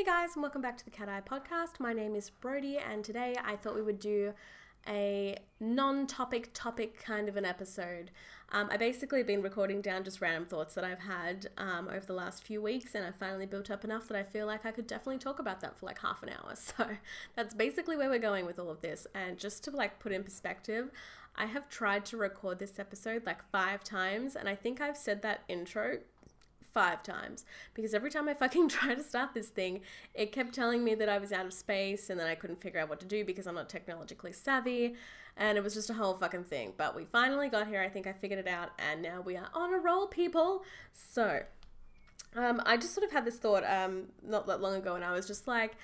Hey guys, and welcome back to the Cat Eye Podcast. My name is Brody, and today I thought we would do a non topic topic kind of an episode. Um, I basically been recording down just random thoughts that I've had um, over the last few weeks, and I finally built up enough that I feel like I could definitely talk about that for like half an hour. So that's basically where we're going with all of this. And just to like put in perspective, I have tried to record this episode like five times, and I think I've said that intro five times because every time I fucking tried to start this thing, it kept telling me that I was out of space and then I couldn't figure out what to do because I'm not technologically savvy. And it was just a whole fucking thing. But we finally got here. I think I figured it out. And now we are on a roll, people. So, um, I just sort of had this thought um, not that long ago, and I was just like,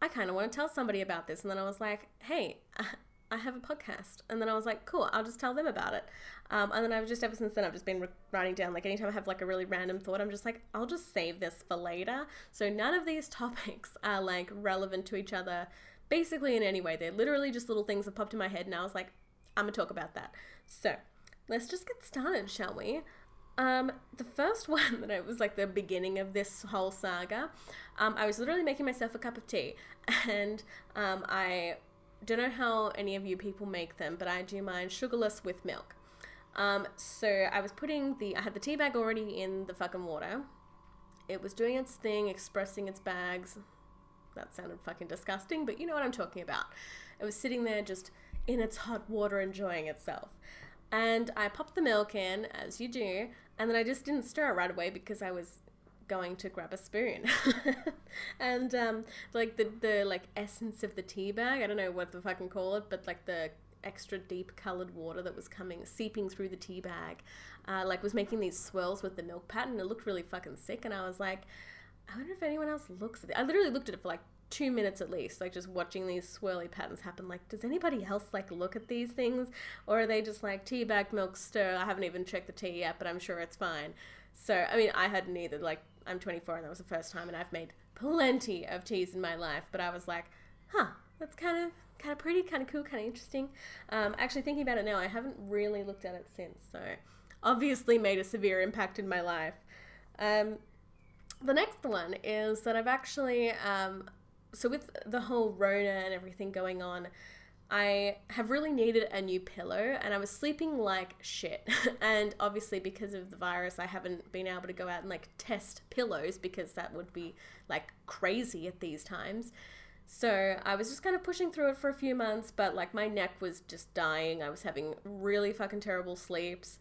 I kind of want to tell somebody about this. And then I was like, hey, I have a podcast. And then I was like, cool, I'll just tell them about it. Um, and then I've just, ever since then, I've just been writing down, like, anytime I have like a really random thought, I'm just like, I'll just save this for later. So none of these topics are like relevant to each other basically in any way. They're literally just little things that popped in my head. And I was like, I'm going to talk about that. So let's just get started, shall we? Um, the first one that it was like the beginning of this whole saga, um, I was literally making myself a cup of tea, and um, I don't know how any of you people make them, but I do mine sugarless with milk. Um, so I was putting the, I had the tea bag already in the fucking water. It was doing its thing, expressing its bags. That sounded fucking disgusting, but you know what I'm talking about. It was sitting there just in its hot water enjoying itself. And I popped the milk in, as you do, and then I just didn't stir it right away because I was going to grab a spoon. And um like the the like essence of the tea bag i don't know what the fucking call it but like the extra deep colored water that was coming seeping through the tea bag uh, like was making these swirls with the milk pattern. It looked really fucking sick and i was like i wonder if anyone else looks at it. I literally looked at it for like two minutes at least like just watching these swirly patterns happen. Like does anybody else like look at these things? Or are they just like tea bag milk stir. I haven't even checked the tea yet but i'm sure it's fine. So i mean i hadn't either like I'm 24 and that was the first time, and I've made plenty of teas in my life. But I was like, huh, that's kind of kind of pretty, kind of cool, kind of interesting. Um, actually, thinking about it now, I haven't really looked at it since. So obviously made a severe impact in my life. Um, the next one is that I've actually um, so with the whole Rona and everything going on. I have really needed a new pillow and I was sleeping like shit. and obviously, because of the virus, I haven't been able to go out and like test pillows because that would be like crazy at these times. So I was just kind of pushing through it for a few months, but like my neck was just dying. I was having really fucking terrible sleeps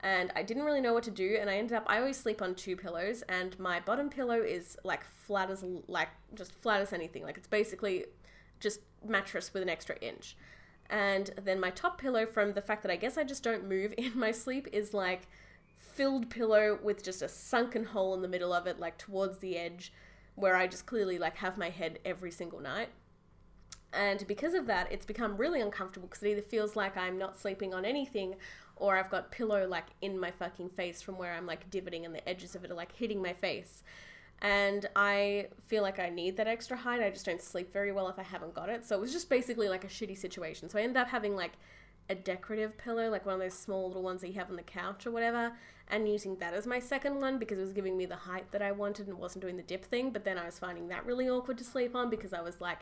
and I didn't really know what to do. And I ended up, I always sleep on two pillows, and my bottom pillow is like flat as, like just flat as anything. Like it's basically just mattress with an extra inch. And then my top pillow, from the fact that I guess I just don't move in my sleep, is like filled pillow with just a sunken hole in the middle of it, like towards the edge, where I just clearly like have my head every single night. And because of that, it's become really uncomfortable because it either feels like I'm not sleeping on anything or I've got pillow like in my fucking face from where I'm like divoting and the edges of it are like hitting my face and I feel like I need that extra height. I just don't sleep very well if I haven't got it. So it was just basically like a shitty situation. So I ended up having like a decorative pillow, like one of those small little ones that you have on the couch or whatever, and using that as my second one because it was giving me the height that I wanted and wasn't doing the dip thing. But then I was finding that really awkward to sleep on because I was like,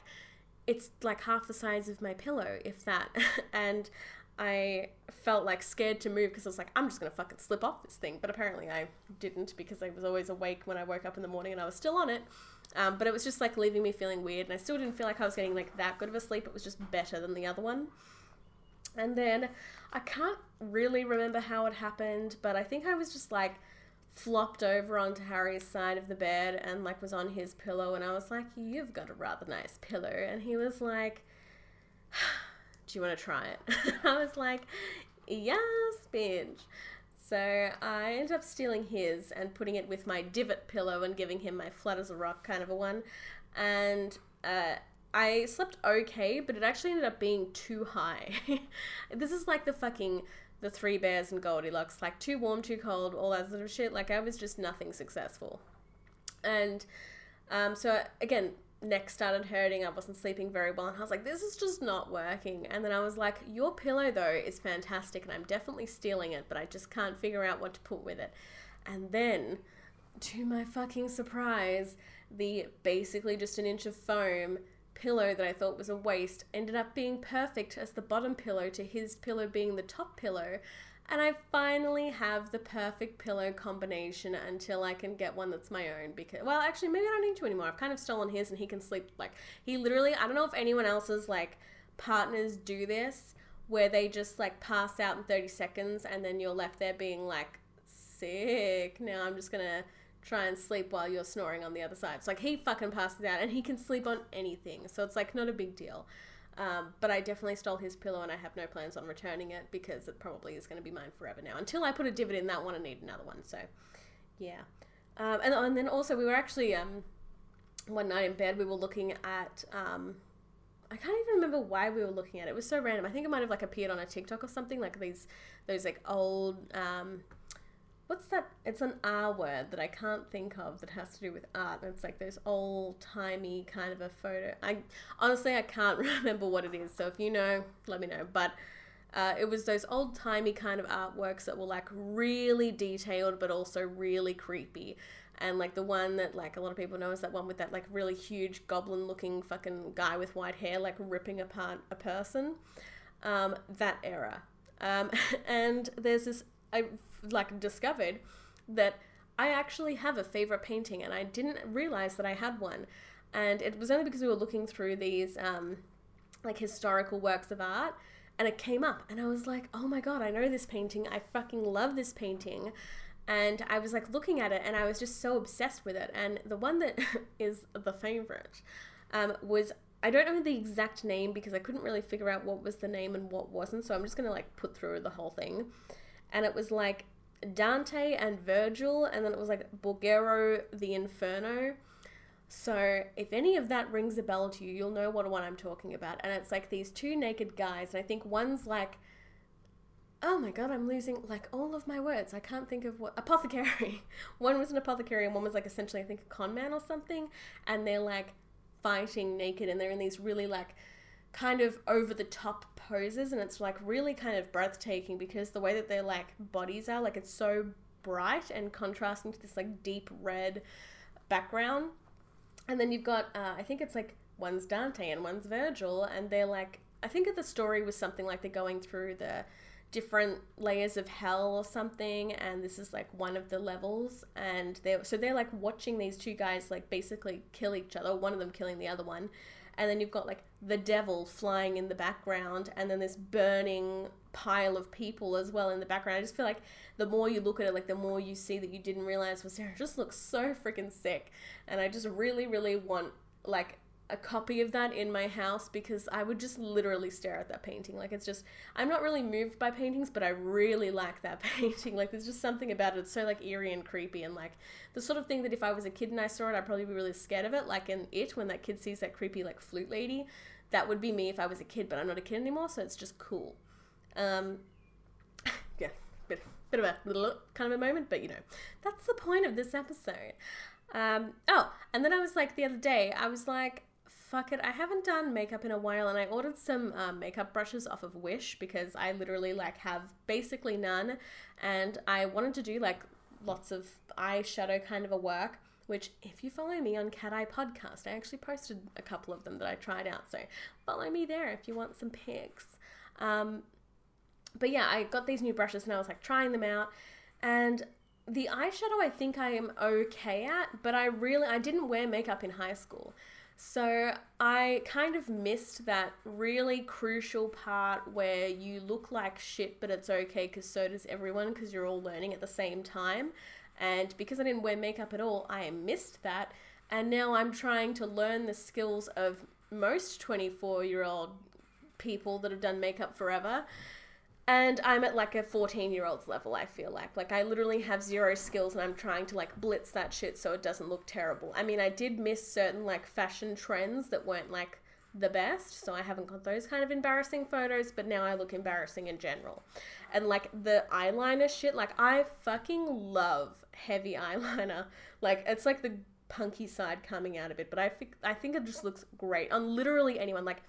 it's like half the size of my pillow, if that. and I felt like scared to move because I was like, I'm just gonna fucking slip off this thing. But apparently I didn't because I was always awake when I woke up in the morning and I was still on it. Um, but it was just like leaving me feeling weird, and I still didn't feel like I was getting like that good of a sleep. It was just better than the other one. And then I can't really remember how it happened, but I think I was just like flopped over onto Harry's side of the bed and like was on his pillow, and I was like, "You've got a rather nice pillow," and he was like do you want to try it? I was like, yes, binge. So I ended up stealing his and putting it with my divot pillow and giving him my flat as a rock kind of a one. And uh, I slept okay, but it actually ended up being too high. this is like the fucking the three bears and Goldilocks, like too warm, too cold, all that sort of shit. Like I was just nothing successful. And um, so again, neck started hurting. I wasn't sleeping very well. And I was like, this is just not working. And then I was like, your pillow, though, is fantastic. And I'm definitely stealing it, but I just can't figure out what to put with it. And then to my fucking surprise, the basically just an inch of foam pillow that I thought was a waste ended up being perfect as the bottom pillow to his pillow being the top pillow. And I finally have the perfect pillow combination until I can get one that's my own. Because, well, actually, maybe I don't need to anymore. I've kind of stolen his and he can sleep. Like, he literally, I don't know if anyone else's, like, partners do this where they just, like, pass out in 30 seconds and then you're left there being, like, sick. Now I'm just gonna try and sleep while you're snoring on the other side. It's like he fucking passes out and he can sleep on anything. So it's like not a big deal. Um, but I definitely stole his pillow and I have no plans on returning it because it probably is going to be mine forever now. Until I put a divot in that one and need another one. So, yeah. Um, and, and then also, we were actually, um, one night in bed, we were looking at, um, I can't even remember why we were looking at it. It was so random. I think it might have like appeared on a TikTok or something, like these, those like old, um, what's that? It's an R word that I can't think of that has to do with art. And it's like those old timey kind of a photo. I honestly I can't remember what it is. So if you know, let me know. But uh, it was those old timey kind of artworks that were like really detailed, but also really creepy. And like the one that like a lot of people know is that one with that like really huge goblin looking fucking guy with white hair like ripping apart a person. Um, that era. Um, and there's this I like discovered that I actually have a favorite painting, and I didn't realize that I had one. And it was only because we were looking through these um, like historical works of art, and it came up, and I was like, oh my god, I know this painting. I fucking love this painting. And I was like looking at it, and I was just so obsessed with it. And the one that is the favorite um, was I don't know the exact name because I couldn't really figure out what was the name and what wasn't. So I'm just gonna like put through the whole thing and it was like Dante and Virgil, and then it was like Bouguereau the Inferno. So if any of that rings a bell to you, you'll know what one I'm talking about. And it's like these two naked guys, and I think one's like, oh my god, I'm losing like all of my words. I can't think of what apothecary. one was an apothecary, and one was like essentially I think a con man or something, and they're like fighting naked, and they're in these really like kind of over the top poses and it's like really kind of breathtaking because the way that their like bodies are like it's so bright and contrasting to this like deep red background. And then you've got uh, i think it's like one's dante and one's virgil and they're like i think the story was something like they're going through the different layers of hell or something and this is like one of the levels and they're so they're like watching these two guys like basically kill each other one of them killing the other one and then you've got like the devil flying in the background and then this burning pile of people as well in the background. I just feel like the more you look at it, like the more you see that you didn't realize was there. It just looks so freaking sick. And I just really, really want like a copy of that in my house because I would just literally stare at that painting. Like it's just I'm not really moved by paintings, but I really like that painting. Like there's just something about it. It's so like eerie and creepy and like the sort of thing that if I was a kid and I saw it, I'd probably be really scared of it. Like in it when that kid sees that creepy like flute lady, that would be me if I was a kid, but I'm not a kid anymore, so it's just cool. Um yeah, bit bit of a little kind of a moment, but you know, that's the point of this episode. Um, oh, and then I was like the other day, I was like, fuck it, I haven't done makeup in a while, and I ordered some um, makeup brushes off of Wish because I literally like have basically none, and I wanted to do like lots of eyeshadow kind of a work. Which, if you follow me on Cat Eye Podcast, I actually posted a couple of them that I tried out. So follow me there if you want some pics. Um, but yeah, I got these new brushes and I was like trying them out, and the eyeshadow I think I am okay at, but I really I didn't wear makeup in high school. So I kind of missed that really crucial part where you look like shit, but it's okay because so does everyone because you're all learning at the same time. And because I didn't wear makeup at all, I missed that. And now I'm trying to learn the skills of most 24 year old people that have done makeup forever and I'm at like a 14 year old's level, I feel like. Like, I literally have zero skills and I'm trying to like blitz that shit so it doesn't look terrible. I mean, I did miss certain like fashion trends that weren't like the best, so I haven't got those kind of embarrassing photos, but now I look embarrassing in general. And like the eyeliner shit, like, I fucking love heavy eyeliner. Like, it's like the punky side coming out of it, but I think I think it just looks great on literally anyone. Like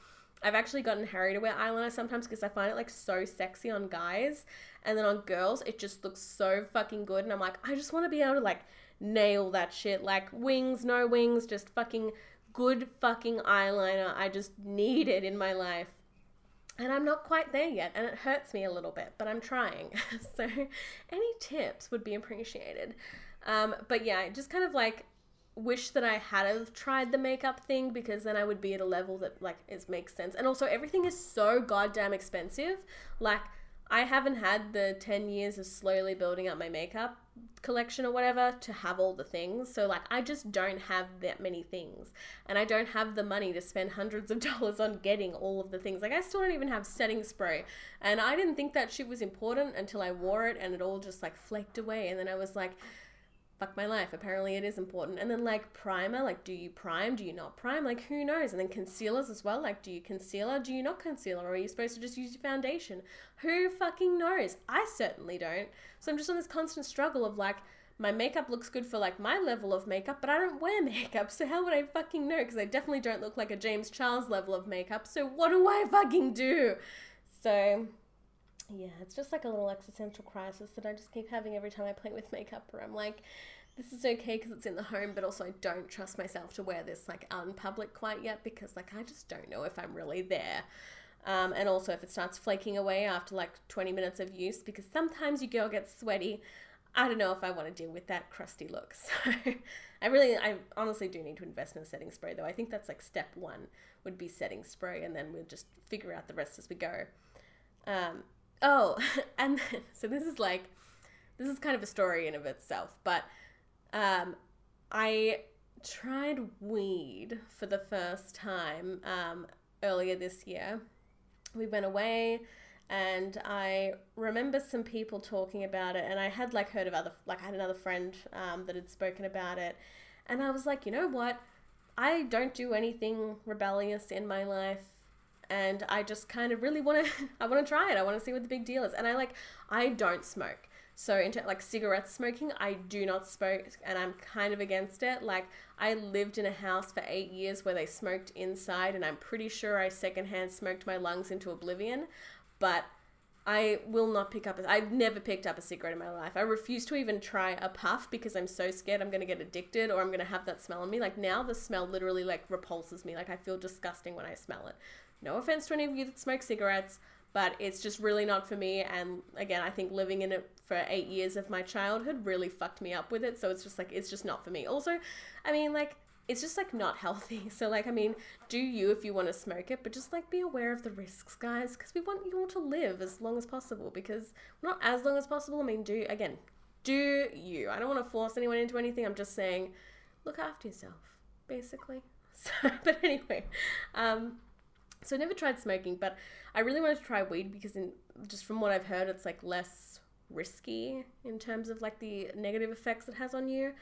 I've actually gotten Harry to wear eyeliner sometimes because I find it like so sexy on guys, and then on girls it just looks so fucking good, and I'm like, I just want to be able to like nail that shit. Like wings, no wings, just fucking good fucking eyeliner. I just need it in my life. And I'm not quite there yet, and it hurts me a little bit, but I'm trying. so, any tips would be appreciated. Um, but yeah, just kind of like wish that I had have tried the makeup thing because then I would be at a level that like it makes sense. And also everything is so goddamn expensive. Like I haven't had the 10 years of slowly building up my makeup collection or whatever to have all the things. So like I just don't have that many things. And I don't have the money to spend hundreds of dollars on getting all of the things. Like I still don't even have setting spray. And I didn't think that shit was important until I wore it and it all just like flaked away and then I was like fuck my life. Apparently it is important. And then like primer, like do you prime? Do you not prime? Like who knows? And then concealers as well. Like do you concealer? Do you not concealer? Or are you supposed to just use your foundation? Who fucking knows? I certainly don't. So I'm just on this constant struggle of like my makeup looks good for like my level of makeup, but I don't wear makeup. So how would I fucking know? Because I definitely don't look like a James Charles level of makeup. So what do I fucking do? So yeah, it's just like a little existential crisis that I just keep having every time I play with makeup where I'm like, this is okay because it's in the home, but also I don't trust myself to wear this like out in public quite yet because like I just don't know if I'm really there. Um, and also if it starts flaking away after like 20 minutes of use because sometimes your girl gets sweaty. I don't know if I want to deal with that crusty look. So I really, I honestly do need to invest in a setting spray though. I think that's like step one would be setting spray and then we'll just figure out the rest as we go. Um, oh, and so this is like, this is kind of a story in of itself, but um, I tried weed for the first time um, earlier this year. We went away and I remember some people talking about it and I had like heard of other like I had another friend um, that had spoken about it and I was like, you know what? I don't do anything rebellious in my life and I just kind of really want to I want to try it. I want to see what the big deal is. And I like I don't smoke. So into like cigarette smoking, I do not smoke and I'm kind of against it. Like I lived in a house for 8 years where they smoked inside and I'm pretty sure I secondhand smoked my lungs into oblivion, but I will not pick up. A, I've never picked up a cigarette in my life. I refuse to even try a puff because I'm so scared I'm gonna get addicted or I'm gonna have that smell on me. Like now, the smell literally like repulses me. Like I feel disgusting when I smell it. No offense to any of you that smoke cigarettes, but it's just really not for me. And again, I think living in it for eight years of my childhood really fucked me up with it. So it's just like, it's just not for me. Also, I mean, like, it's just like not healthy. So, like, I mean, do you if you want to smoke it, but just like be aware of the risks, guys, because we want you all to live as long as possible. Because not as long as possible. I mean, do again, do you? I don't want to force anyone into anything. I'm just saying, look after yourself, basically. So, but anyway, um, so I never tried smoking, but I really wanted to try weed because, in just from what I've heard, it's like less risky in terms of like the negative effects it has on you.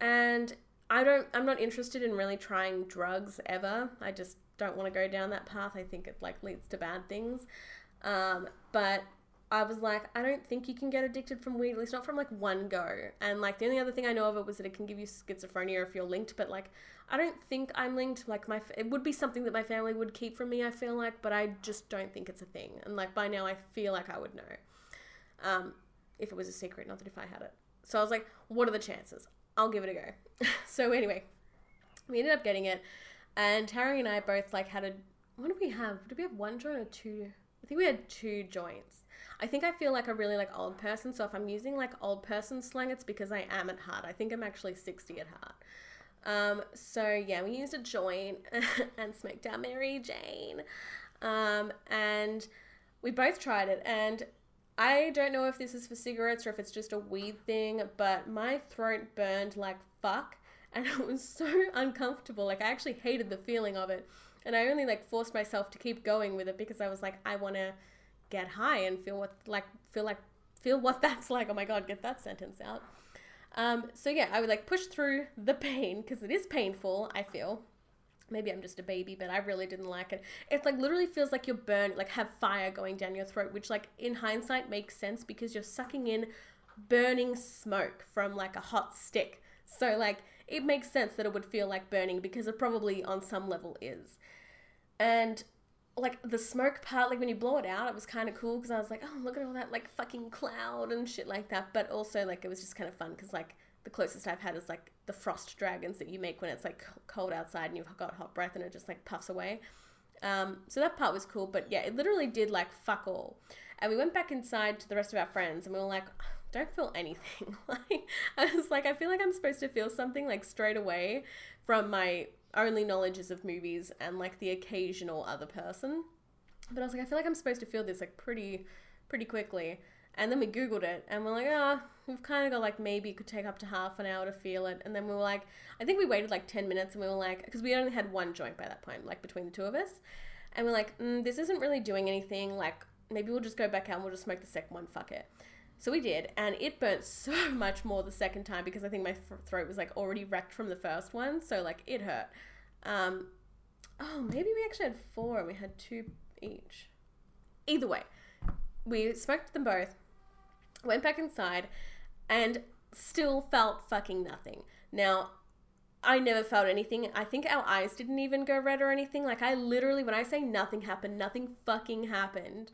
And I don't, I'm not interested in really trying drugs ever. I just don't want to go down that path. I think it like leads to bad things. Um, but I was like, I don't think you can get addicted from weed, at least not from like one go. And like the only other thing I know of it was that it can give you schizophrenia if you're linked, but like I don't think I'm linked. Like my, it would be something that my family would keep from me. I feel like, but I just don't think it's a thing. And like by now, I feel like I would know, um, if it was a secret. Not that if I had it. So I was like, what are the chances? I'll give it a go. so anyway, we ended up getting it, and Harry and I both like had a. What did we have? Did we have one joint or two? I think we had two joints. I think I feel like a really like old person. So if I'm using like old person slang, it's because I am at heart. I think I'm actually 60 at heart. Um, so yeah, we used a joint and smoked our Mary Jane. Um, and we both tried it and I don't know if this is for cigarettes or if it's just a weed thing, but my throat burned like fuck and it was so uncomfortable. Like I actually hated the feeling of it. And I only like forced myself to keep going with it because I was like, I want to get high and feel what like feel like feel what that's like. Oh my god, get that sentence out. Um, so yeah, I would like push through the pain because it is painful. I feel. Maybe I'm just a baby, but I really didn't like it. It like literally feels like you're burned, like have fire going down your throat, which like in hindsight makes sense because you're sucking in burning smoke from like a hot stick. So like it makes sense that it would feel like burning because it probably on some level is. And like the smoke part, like when you blow it out, it was kind of cool because I was like, oh, look at all that like fucking cloud and shit like that. But also like it was just kind of fun because like the closest I've had is like the frost dragons that you make when it's like cold outside and you've got hot breath and it just like puffs away. Um, so that part was cool, but yeah, it literally did like fuck all. And we went back inside to the rest of our friends and we were like, don't feel anything. like I was like, I feel like I'm supposed to feel something like straight away from my only knowledges of movies and like the occasional other person. But I was like, I feel like I'm supposed to feel this like pretty pretty quickly. And then we Googled it and we're like, ah, oh, we've kind of got like maybe it could take up to half an hour to feel it. And then we were like, I think we waited like 10 minutes and we were like, because we only had one joint by that point, like between the two of us. And we're like, mm, this isn't really doing anything. Like, maybe we'll just go back out and we'll just smoke the second one. Fuck it. So we did, and it burnt so much more the second time because I think my throat was like already wrecked from the first one. So like it hurt. Um, oh, maybe we actually had four and we had two each. Either way, we smoked them both, went back inside, and still felt fucking nothing. Now, I never felt anything. I think our eyes didn't even go red or anything. Like, I literally, when I say nothing happened, nothing fucking happened.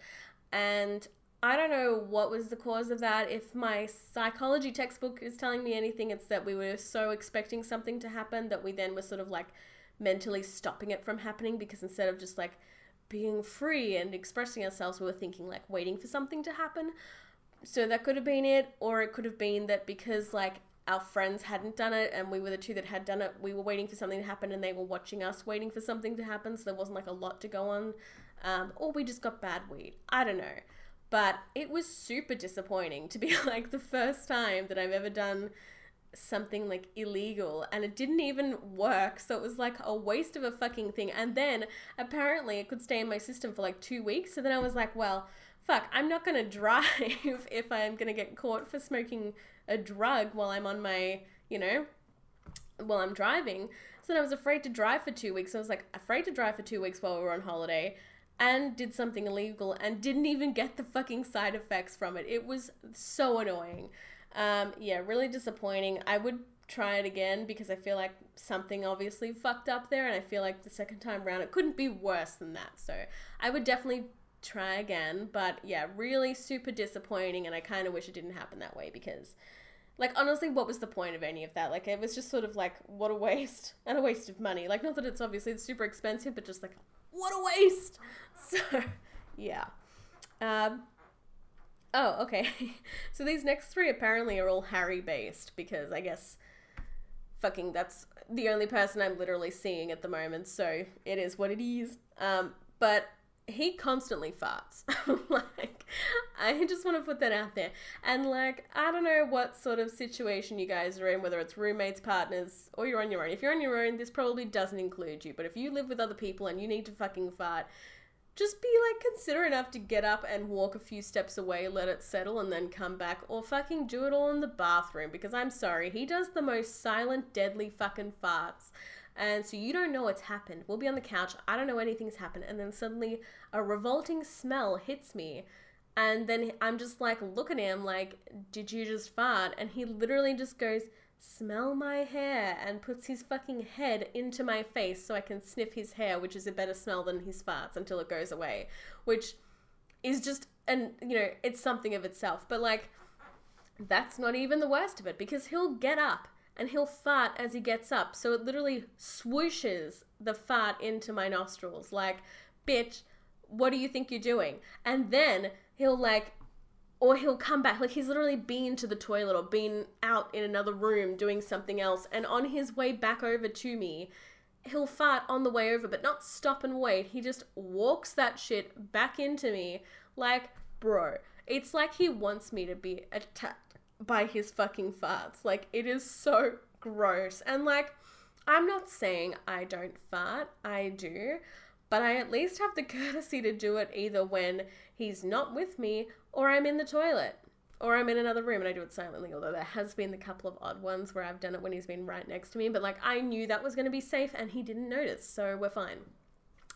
And I don't know what was the cause of that. If my psychology textbook is telling me anything, it's that we were so expecting something to happen that we then were sort of like mentally stopping it from happening because instead of just like being free and expressing ourselves, we were thinking like waiting for something to happen. So that could have been it, or it could have been that because like our friends hadn't done it and we were the two that had done it, we were waiting for something to happen and they were watching us waiting for something to happen, so there wasn't like a lot to go on. Um, or we just got bad weed. I don't know. But it was super disappointing to be like the first time that I've ever done something like illegal and it didn't even work. So it was like a waste of a fucking thing. And then apparently it could stay in my system for like two weeks. So then i was like well fuck i'm not gonna drive if i'm gonna get caught for smoking a drug while i'm on my you know while i'm driving. So then i was afraid to drive for two weeks. I was like afraid to drive for two weeks while we were on holiday and did something illegal and didn't even get the fucking side effects from it it was so annoying um, yeah, really disappointing. I would try it again because I feel like something obviously fucked up there, and I feel like the second time around it couldn't be worse than that. So I would definitely try again. But yeah, really super disappointing, and I kind of wish it didn't happen that way because. Like honestly, what was the point of any of that? Like it was just sort of like what a waste and a waste of money. Like not that it's obviously super expensive, but just like what a waste. So yeah. Um, Oh, okay. so these next three apparently are all Harry based because I guess fucking that's the only person I'm literally seeing at the moment, so it is what it is. Um, but he constantly farts. like, I just want to put that out there. And, like, I don't know what sort of situation you guys are in, whether it's roommates, partners, or you're on your own. If you're on your own, this probably doesn't include you. But if you live with other people and you need to fucking fart, just be like considerate enough to get up and walk a few steps away, let it settle, and then come back, or fucking do it all in the bathroom. Because I'm sorry, he does the most silent, deadly fucking farts. And so you don't know what's happened. We'll be on the couch, I don't know anything's happened, and then suddenly a revolting smell hits me. And then I'm just like, look at him, like, did you just fart? And he literally just goes, smell my hair and puts his fucking head into my face so I can sniff his hair, which is a better smell than his farts until it goes away, which is just and you know, it's something of itself. But like that's not even the worst of it because he'll get up and he'll fart as he gets up. So it literally swooshes the fart into my nostrils. Like, bitch, what do you think you're doing? And then he'll like or he'll come back. Like he's literally been to the toilet or been out in another room doing something else. And on his way back over to me he'll fart on the way over but not stop and wait. He just walks that shit back into me. Like bro it's like he wants me to be attacked by his fucking farts like it is so gross and like i'm not saying i don't fart i do but I at least have the courtesy to do it either when he's not with me or I'm in the toilet or I'm in another room and I do it silently. Although there has been the couple of odd ones where I've done it when he's been right next to me, but like I knew that was going to be safe and he didn't notice, so we're fine.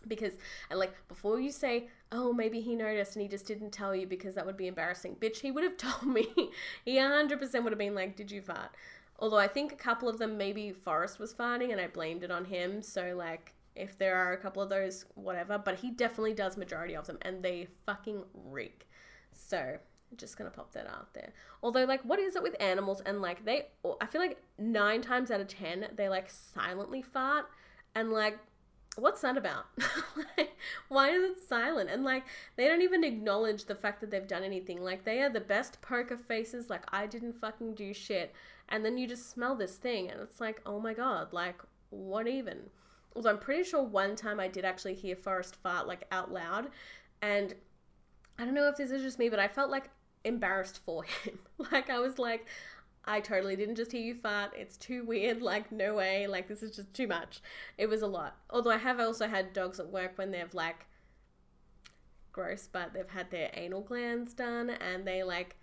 Because and like before you say, "Oh, maybe he noticed and he just didn't tell you because that would be embarrassing." Bitch, he would have told me. he 100% would have been like, "Did you fart?" Although I think a couple of them maybe Forrest was farting and I blamed it on him, so like if there are a couple of those, whatever. But he definitely does majority of them, and they fucking reek. So Just gonna pop that out there. Although, like, what is it with animals? And like, they, I feel like nine times out of ten, they like silently fart, and like, what's that about? like, why is it silent? And like, they don't even acknowledge the fact that they've done anything. Like, they are the best poker faces. Like, I didn't fucking do shit. And then you just smell this thing, and it's like, oh my god, like, what even? Although I'm pretty sure one time I did actually hear Forrest fart like out loud, and I don't know if this is just me, but I felt like embarrassed for him. like I was like, I totally didn't just hear you fart. It's too weird. Like, no way. Like, this is just too much. It was a lot. Although I have also had dogs at work when they've like, gross, but they've had their anal glands done and they like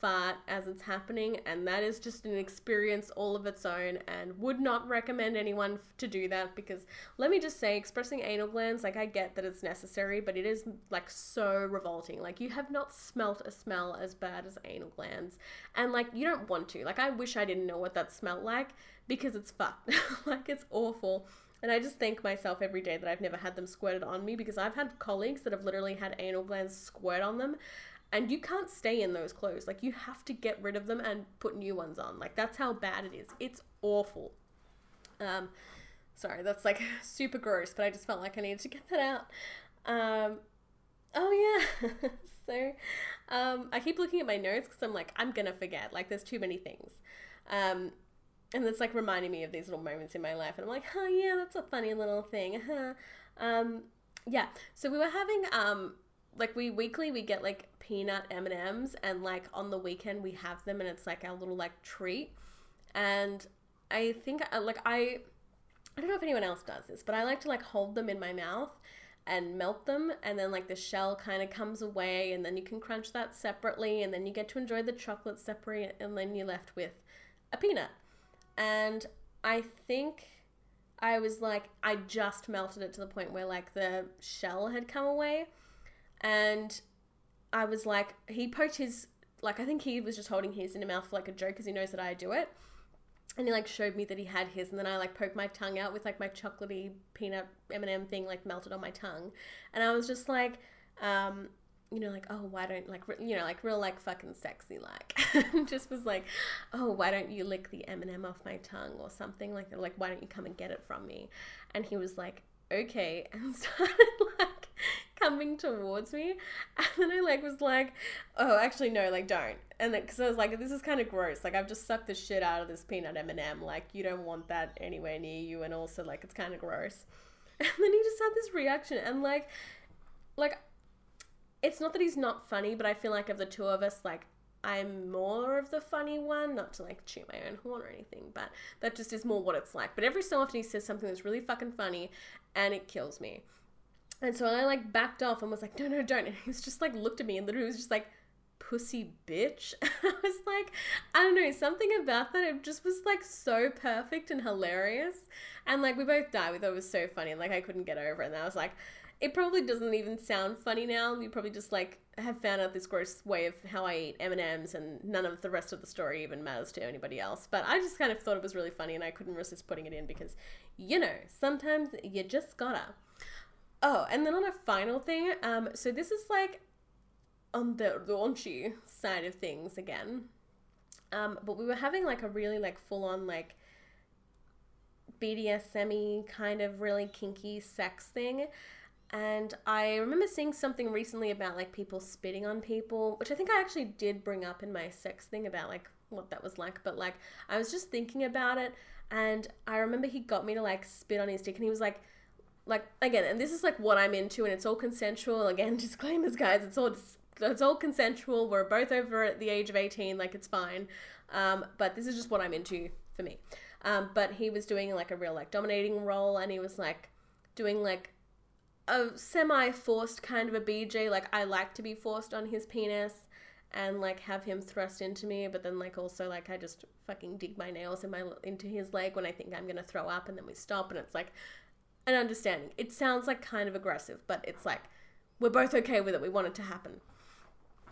fart as it's happening, and that is just an experience all of its own. And would not recommend anyone to do that because let me just say, expressing anal glands, like I get that it's necessary, but it is like so revolting. Like you have not smelt a smell as bad as anal glands, and like you don't want to. Like I wish I didn't know what that smelled like because it's fucked. like it's awful. And I just thank myself every day that I've never had them squirted on me because I've had colleagues that have literally had anal glands squirt on them and you can't stay in those clothes. Like you have to get rid of them and put new ones on. Like that's how bad it is. It's awful. Um, sorry, that's like super gross, but I just felt like I needed to get that out. Um, oh yeah. so, um, I keep looking at my notes because I'm like I'm gonna forget. Like there's too many things. Um, and it's like reminding me of these little moments in my life, and I'm like, oh yeah, that's a funny little thing. um, yeah. So we were having um like we weekly we get like peanut M&Ms and like on the weekend we have them and it's like our little like treat. And I think uh, like I I don't know if anyone else does this, but I like to like hold them in my mouth and melt them and then like the shell kind of comes away and then you can crunch that separately and then you get to enjoy the chocolate separate and then you're left with a peanut. And I think I was like I just melted it to the point where like the shell had come away and I was like, he poked his, like, I think he was just holding his in his mouth for like a joke because he knows that I do it. And he like showed me that he had his, and then I like poked my tongue out with like my chocolatey peanut M and m thing like melted on my tongue, and I was just like, um, you know, like oh why don't like you know like real like fucking sexy like, just was like, oh why don't you lick the M and m off my tongue or something like like why don't you come and get it from me, and he was like okay, and started like coming towards me. And then i like was like oh actually no like don't. And then because i was like this is kind of gross. Like i've just sucked the shit out of this peanut m&m like you don't want that anywhere near you. And also like it's kind of gross. And then he just had this reaction. And like like it's not that he's not funny but i feel like of the two of us like I'm more of the funny one, not to like chew my own horn or anything, but that just is more what it's like. But every so often he says something that's really fucking funny and it kills me. And so I like backed off and was like, no, no, don't. And he's just like looked at me and literally was just like, pussy bitch. I was like, I don't know, something about that. It just was like so perfect and hilarious. And like we both died. We thought it was so funny like I couldn't get over it. And I was like, it probably doesn't even sound funny now. You probably just like have found out this gross way of how I eat M and M's, and none of the rest of the story even matters to anybody else. But I just kind of thought it was really funny, and I couldn't resist putting it in because, you know, sometimes you just gotta. Oh, and then on a final thing, um, so this is like on the raunchy side of things again. Um, but we were having like a really like full on like BDSM kind of really kinky sex thing. And I remember seeing something recently about like people spitting on people, which I think I actually did bring up in my sex thing about like what that was like. But like I was just thinking about it and I remember he got me to like spit on his dick and he was like, like again, and this is like what I'm into, and it's all consensual. Again, disclaimers, guys. It's all it's all consensual. We're both over at the age of eighteen, like it's fine. Um, but this is just what I'm into for me. Um, but he was doing like a real like dominating role, and he was like doing like a semi forced kind of a BJ. Like I like to be forced on his penis and like have him thrust into me but then like also like i just fucking dig my nails in my into his leg when i think i'm gonna throw up and then we stop and it's like an understanding. It sounds like kind of aggressive, but it's like we're both okay with it. We want it to happen.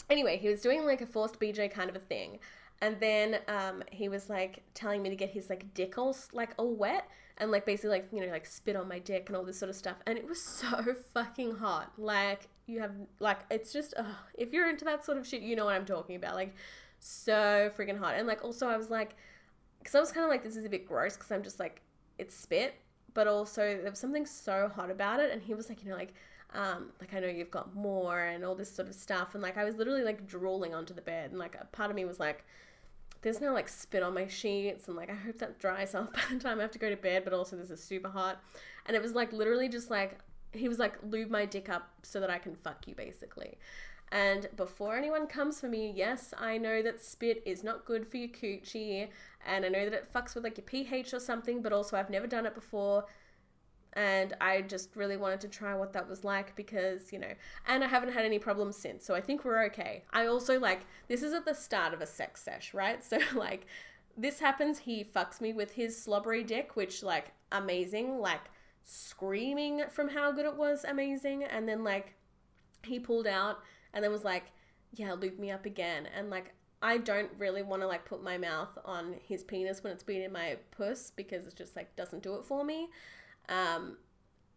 Anyway, he was doing like a forced BJ kind of a thing. And then um, he was like telling me to get his like dick all like all wet and like basically like you know like spit on my dick and all this sort of stuff. And it was so fucking hot. Like you have like it's just if you're into that sort of shit, you know what I'm talking about. Like so freaking hot. And like also I was like, because I was kind of like this is a bit gross because I'm just like it's spit, but also there was something so hot about it. And he was like you know like um, like I know you've got more and all this sort of stuff. And like I was literally like drooling onto the bed, and like a part of me was like, there's no like spit on my sheets, and like I hope that dries off by the time I have to go to bed. But also this is super hot, and it was like literally just like he was like lube my dick up so that I can fuck you basically. And before anyone comes for me, yes, I know that spit is not good for your coochie, and I know that it fucks with like your pH or something, but also I've never done it before and I just really wanted to try what that was like because, you know, and I haven't had any problems since. So I think we're okay. I also like this is at the start of a sex sesh, right? So like this happens, he fucks me with his slobbery dick, which like amazing, like screaming from how good it was, amazing. And then like he pulled out and then was like, yeah, loop me up again. And like I don't really want to like put my mouth on his penis when it's been in my puss because it just like doesn't do it for me. Um,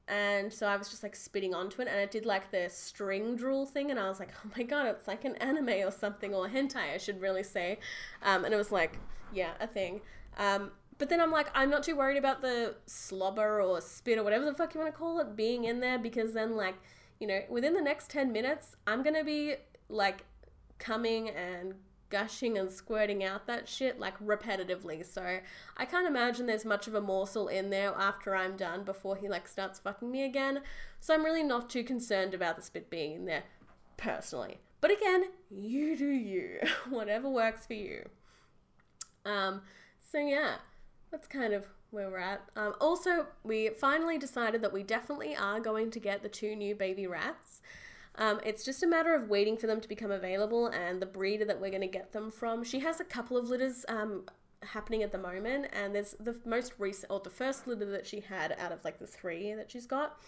and so I was just like spitting onto it, and it did like the string drool thing, and I was like, oh my god, it's like an anime or something, or hentai, I should really say. Um, and it was like, yeah, a thing. Um, but then I'm like, I'm not too worried about the slobber or spit or whatever the fuck you want to call it being in there because then, like, you know, within the next 10 minutes, I'm gonna be like coming and gushing and squirting out that shit like repetitively. So I can't imagine there's much of a morsel in there after I'm done before he like starts fucking me again. So I'm really not too concerned about the spit being in there personally. But again, you do you. Whatever works for you. Um so yeah, that's kind of where we're at. Um, also, we finally decided that we definitely are going to get the two new baby rats. Um, it's just a matter of waiting for them to become available and the breeder that we're going to get them from. She has a couple of litters um, happening at the moment, and there's the most recent, or the first litter that she had out of like the three that she's got,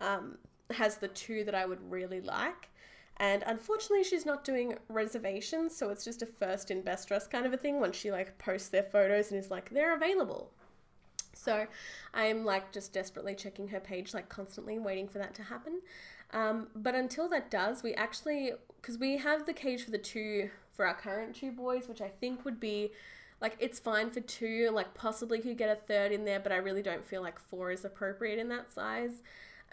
um, has the two that I would really like. And unfortunately, she's not doing reservations, so it's just a first in best dress kind of a thing Once she like posts their photos and is like, they're available. So I'm like just desperately checking her page, like constantly waiting for that to happen. Um, but until that does, we actually, because we have the cage for the two, for our current two boys, which I think would be like it's fine for two, like possibly could get a third in there, but I really don't feel like four is appropriate in that size.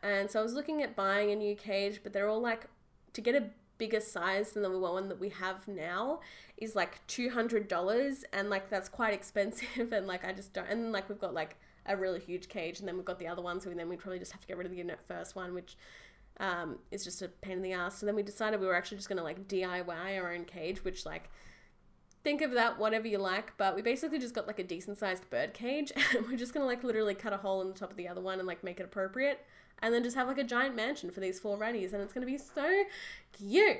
And so I was looking at buying a new cage, but they're all like to get a bigger size than the one that we have now is like $200 and like that's quite expensive and like I just don't and like we've got like a really huge cage and then we've got the other ones and then we'd probably just have to get rid of the first one which um, is just a pain in the ass. So then we decided we were actually just gonna like DIY our own cage, which like think of that whatever you like, but we basically just got like a decent sized bird cage and we're just gonna like literally cut a hole in the top of the other one and like make it appropriate and then just have like a giant mansion for these four ratties and it's gonna be so cute.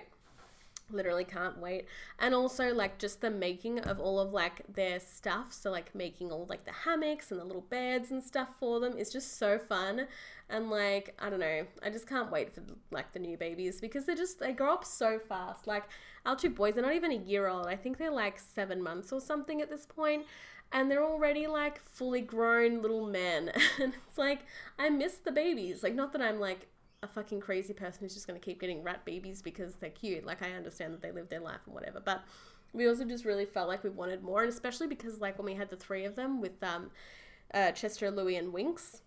Literally can't wait. And also like just the making of all of like their stuff so like making all like the hammocks and the little beds and stuff for them is just so fun. And like i don't know i just can't wait for like the new babies because they just they grow up so fast. Like our two boys they're not even a year old. I think they're like seven months or something at this point and they're already like fully grown little men and it's like i miss the babies like not that i'm like a fucking crazy person who's just going to keep getting rat babies because they're cute. Like, I understand that they live their life and whatever. But we also just really felt like we wanted more. And especially because, like, when we had the three of them with um, uh, Chester, Louie, and Winks,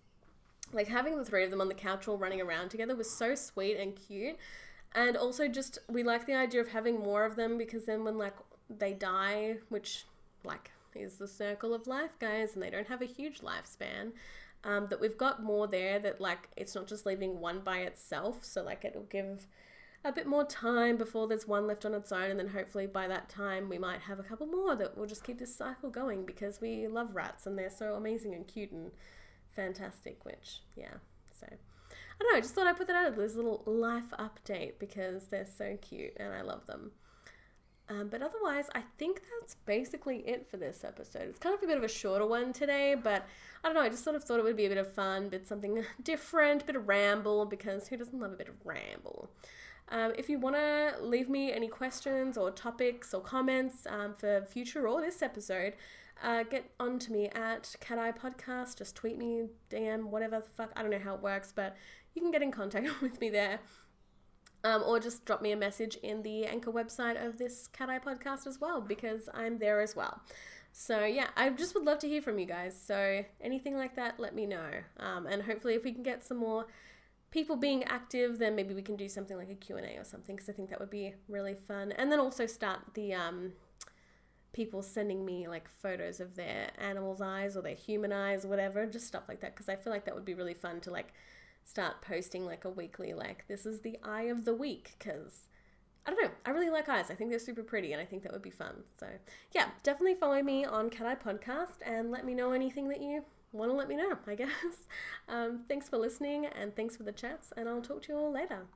like, having the three of them on the couch all running around together was so sweet and cute. And also, just we like the idea of having more of them because then when, like, they die, which, like, is the circle of life, guys, and they don't have a huge lifespan. Um, that we've got more there that like it's not just leaving one by itself so like it'll give a bit more time before there's one left on its own and then hopefully by that time we might have a couple more that will just keep this cycle going because we love rats and they're so amazing and cute and fantastic which yeah so I don't know I just thought I'd put that out as a little life update because they're so cute and I love them um, but otherwise, I think that's basically it for this episode. It's kind of a bit of a shorter one today, but I don't know. I just sort of thought it would be a bit of fun, bit something different, bit of ramble, because who doesn't love a bit of ramble? Um, if you want to leave me any questions or topics or comments um, for future or this episode, uh, get on to me at Cat Eye Podcast. Just tweet me, DM, whatever the fuck. I don't know how it works, but you can get in contact with me there. Um, or just drop me a message in the anchor website of this Cat Eye podcast as well, because I'm there as well. So, yeah, I just would love to hear from you guys. So, anything like that, let me know. Um, and hopefully, if we can get some more people being active, then maybe we can do something like a Q&A or something, because I think that would be really fun. And then also start the um, people sending me like photos of their animals' eyes or their human eyes or whatever, just stuff like that, because I feel like that would be really fun to like start posting like a weekly like this is the eye of the week because I don't know. I really like eyes. I think they're super pretty and I think that would be fun. So, yeah, definitely follow me on Cat Eye Podcast and let me know anything that you want to let me know, I guess. Um, thanks for listening and thanks for the chats, and I'll talk to you all later.